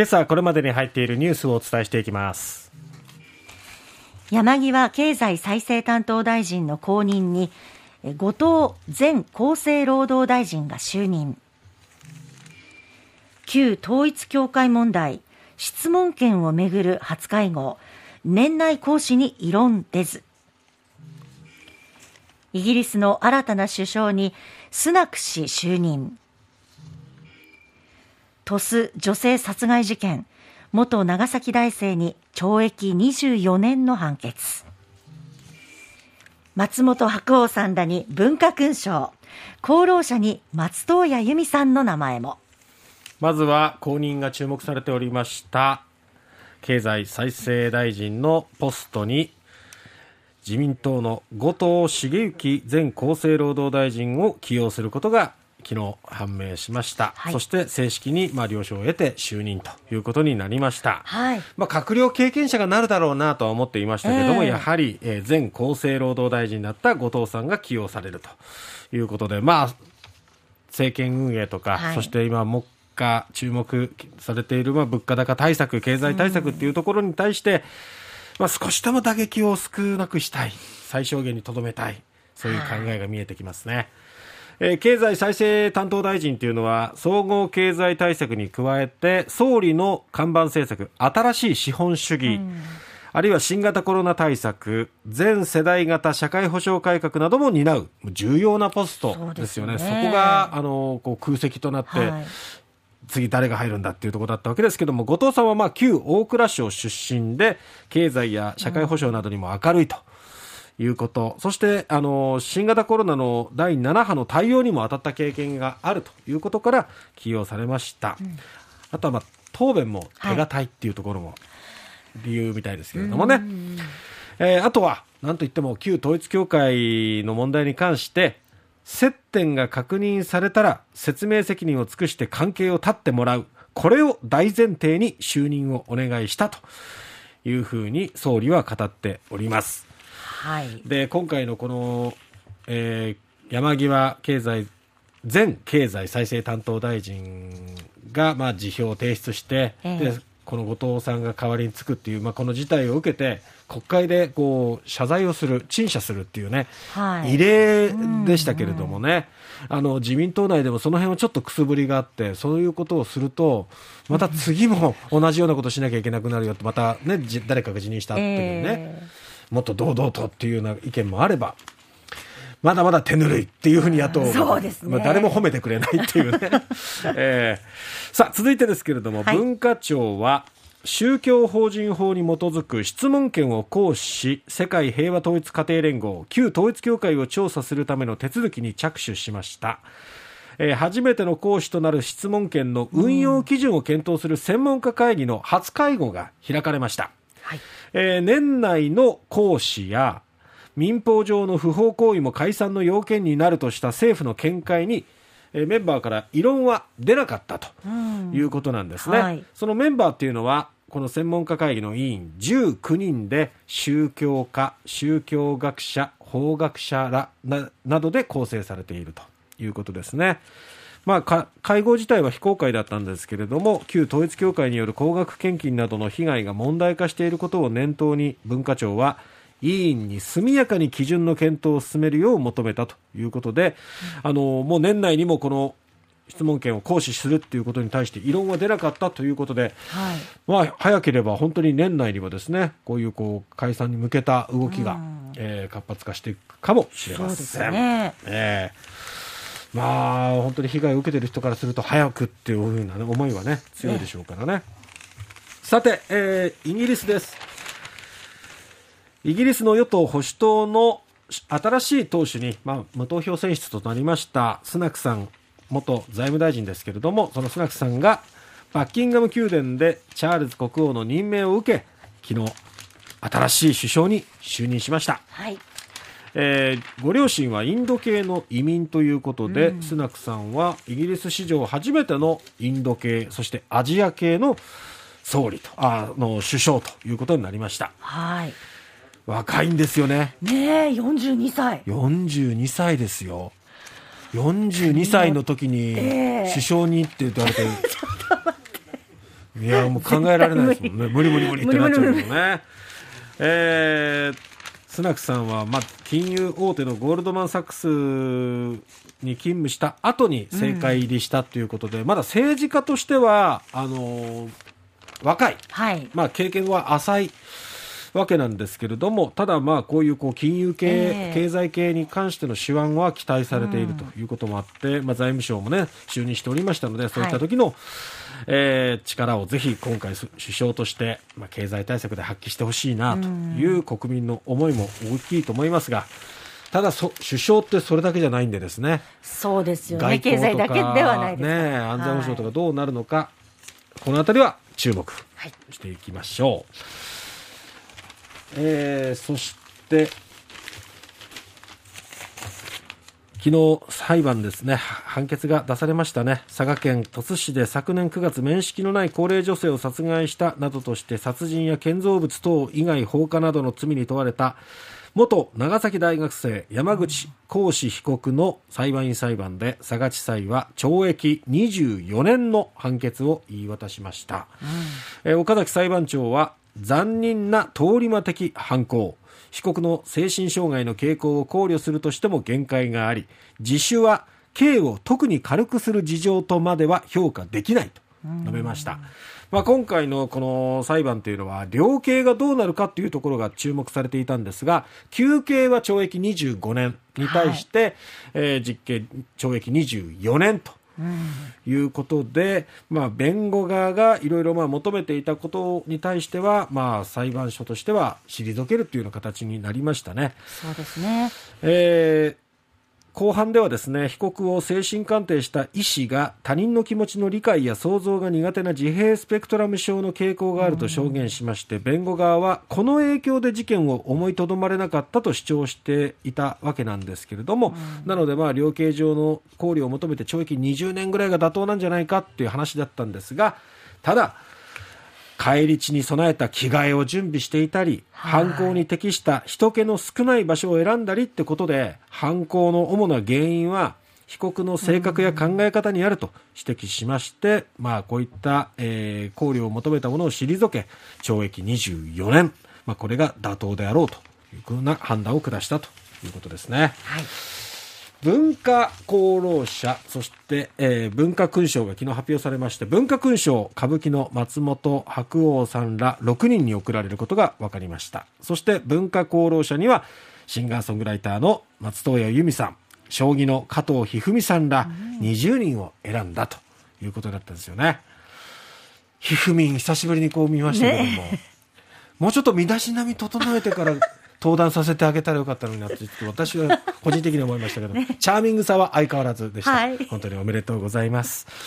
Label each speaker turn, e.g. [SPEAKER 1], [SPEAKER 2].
[SPEAKER 1] 今朝これまでに入っているニュースをお伝えしていきます。
[SPEAKER 2] 山際経済再生担当大臣の後任に後藤前厚生労働大臣が就任。旧統一教会問題質問権をめぐる初会合年内行使に異論出ず。イギリスの新たな首相にスナク氏就任。鳥栖女性殺害事件元長崎大生に懲役24年の判決。松本白鸚さんらに文化勲章。功労者に松任谷由実さんの名前も。
[SPEAKER 1] まずは後任が注目されておりました経済再生大臣のポストに自民党の後藤茂之前厚生労働大臣を起用することが昨日判明しました、はい、そして正式にまあ了承を得て就任ということになりました、はい、まあ、閣僚経験者がなるだろうなとは思っていましたけれども、えー、やはり、え前厚生労働大臣だった後藤さんが起用されるということで、まあ、政権運営とか、はい、そして今、目下注目されている、まあ、物価高対策、経済対策っていうところに対して、まあ、少しでも打撃を少なくしたい、最小限にとどめたい、そういう考えが見えてきますね。えー、経済再生担当大臣というのは総合経済対策に加えて総理の看板政策新しい資本主義、うん、あるいは新型コロナ対策全世代型社会保障改革なども担う重要なポストですよね。そ、ね、こがあのこう空席となって、はい次誰が入るんだっていうところだったわけですけども後藤さんはまあ旧大蔵省出身で経済や社会保障などにも明るいと。いうこと、そしてあの新型コロナの第7波の対応にも当たった経験があるということから起用されました。うん、あとは、まあ、答弁も手堅いっていうところも理由みたいですけれどもね。はい、えー、あとは、なんといっても旧統一教会の問題に関して、接点が確認されたら説明責任を尽くして関係を断ってもらう。これを大前提に就任をお願いしたというふうに総理は語っております。はい、で今回のこの、えー、山際経済前経済再生担当大臣が、まあ、辞表を提出して、えー、でこの後藤さんが代わりにつくっていう、まあ、この事態を受けて国会でこう謝罪をする、陳謝するっていうね、はい、異例でしたけれどもね、うんうん、あの自民党内でもその辺はちょっとくすぶりがあって、そういうことをすると、また次も同じようなことしなきゃいけなくなるよって、またね、誰かが辞任したっていうね。えーもっと堂々とっていうような意見もあれば、まだまだ手ぬるいっていうふうに野党
[SPEAKER 2] そうですね、
[SPEAKER 1] まあ、誰も褒めてくれないっていうね、えー、さあ続いてですけれども、はい、文化庁は宗教法人法に基づく質問権を行使し世界平和統一家庭連合旧統一教会を調査するための手続きに着手しました。えー、初めての行使となる質問権の運用基準を検討する専門家会議の初会合が開かれました。はいえー、年内の行使や民法上の不法行為も解散の要件になるとした政府の見解に、えー、メンバーから異論は出なかったということなんですね。はい、そのメンバーっていうのはこの専門家会議の委員19人で宗教家、宗教学者、法学者らなどで構成されているということですね。まあ、会合自体は非公開だったんですけれども旧統一教会による高額献金などの被害が問題化していることを念頭に文化庁は委員に速やかに基準の検討を進めるよう求めたということで、うん、あのもう年内にもこの質問権を行使するということに対して異論は出なかったということで、はい、まあ、早ければ本当に年内にはですねこういうこう解散に向けた動きが、うん、えー、活発化していくかもしれません。ね。えーまあ本当に被害を受けている人からすると早くっていうふうな、ね、思いはね強いでしょうからね。さて、えー、イギリスです。イギリスの与党・保守党の新しい党首に、まあ、無投票選出となりましたスナクさん元財務大臣ですけれどもそのスナクさんがバッキンガム宮殿でチャールズ国王の任命を受け昨日新しい首相に就任しました、はい、えー、ご両親はインド系の移民ということで、うん、スナクさんはイギリス史上初めてのインド系そしてアジア系の総理とあの首相ということになりました。はい若いんですよね。
[SPEAKER 2] ねえ、42歳。
[SPEAKER 1] 42歳ですよ。42歳の時に首相にって言われて、いやもう考えられないですもんね無理無理無理ってなっちゃうもんねえー、スナクさんは、まあ、金融大手のゴールドマン・サックスに勤務した後に政界入りしたということで、うん、まだ政治家としてはあの若い、
[SPEAKER 2] はい、
[SPEAKER 1] まあ、経験は浅いわけなんですけれども、ただ、まあこういうこう金融系、えー、経済系に関しての手腕は期待されているということもあって、うん、まあ、財務省も、ね、就任しておりましたので、そういった時の、はい、えー、力をぜひ今回、首相として、まあ、経済対策で発揮してほしいなという国民の思いも大きいと思いますが。ただ首相ってそれだけじゃないんでですね。
[SPEAKER 2] そうですよね。経済だけではないです
[SPEAKER 1] ね。安全保障とかどうなるのか、はい、このあたりは注目していきましょう。はいえー、そして昨日裁判ですね。判決が出されましたね。佐賀県鳥栖市で昨年9月面識のない高齢女性を殺害したなどとして殺人や建造物等以外放火などの罪に問われた元長崎大学生山口浩志被告の裁判員裁判で佐賀地裁は懲役24年の判決を言い渡しました、うん、え岡崎裁判長は残忍な通り魔的犯行。被告の精神障害の傾向を考慮するとしても限界があり自首は刑を特に軽くする事情とまでは評価できないと述べました。まあ、今回のこの裁判というのは量刑がどうなるかというところが注目されていたんですが求刑は懲役25年に対して、はい、えー、実刑懲役24年ということで、まあ、弁護側がいろいろ求めていたことに対しては、まあ、裁判所としては退けるというような形になりましたね。
[SPEAKER 2] そうですね、
[SPEAKER 1] えー後半ではですね被告を精神鑑定した医師が他人の気持ちの理解や想像が苦手な自閉スペクトラム症の傾向があると証言しまして、弁護側はこの影響で事件を思いとどまれなかったと主張していたわけなんですけれども、なのでまあ量刑上の考慮を求めて懲役20年ぐらいが妥当なんじゃないかっていう話だったんですがただ返り血に備えた着替えを準備していたり、犯行に適した人気の少ない場所を選んだりってことで、犯行の主な原因は、被告の性格や考え方にあると指摘しまして、まあ、こういった、えー、考慮を求めたものを退け、懲役24年、まあ、これが妥当であろうというふうな判断を下したということですね。
[SPEAKER 2] はい
[SPEAKER 1] 文化功労者、そして、えー、文化勲章が昨日発表されまして、文化勲章、歌舞伎の松本白鸚さんら6人に贈られることが分かりました。そして文化功労者には、シンガーソングライターの松任谷由実さん、将棋の加藤一二三さんら20人を選んだということだったんですよね。ひふみん、久しぶりにこう見ましたけども、ね、もうちょっと身だしなみ整えてから登壇させてあげたらよかったのになって私は個人的に思いましたけど、ね、チャーミングさは相変わらずでした、はい、本当におめでとうございます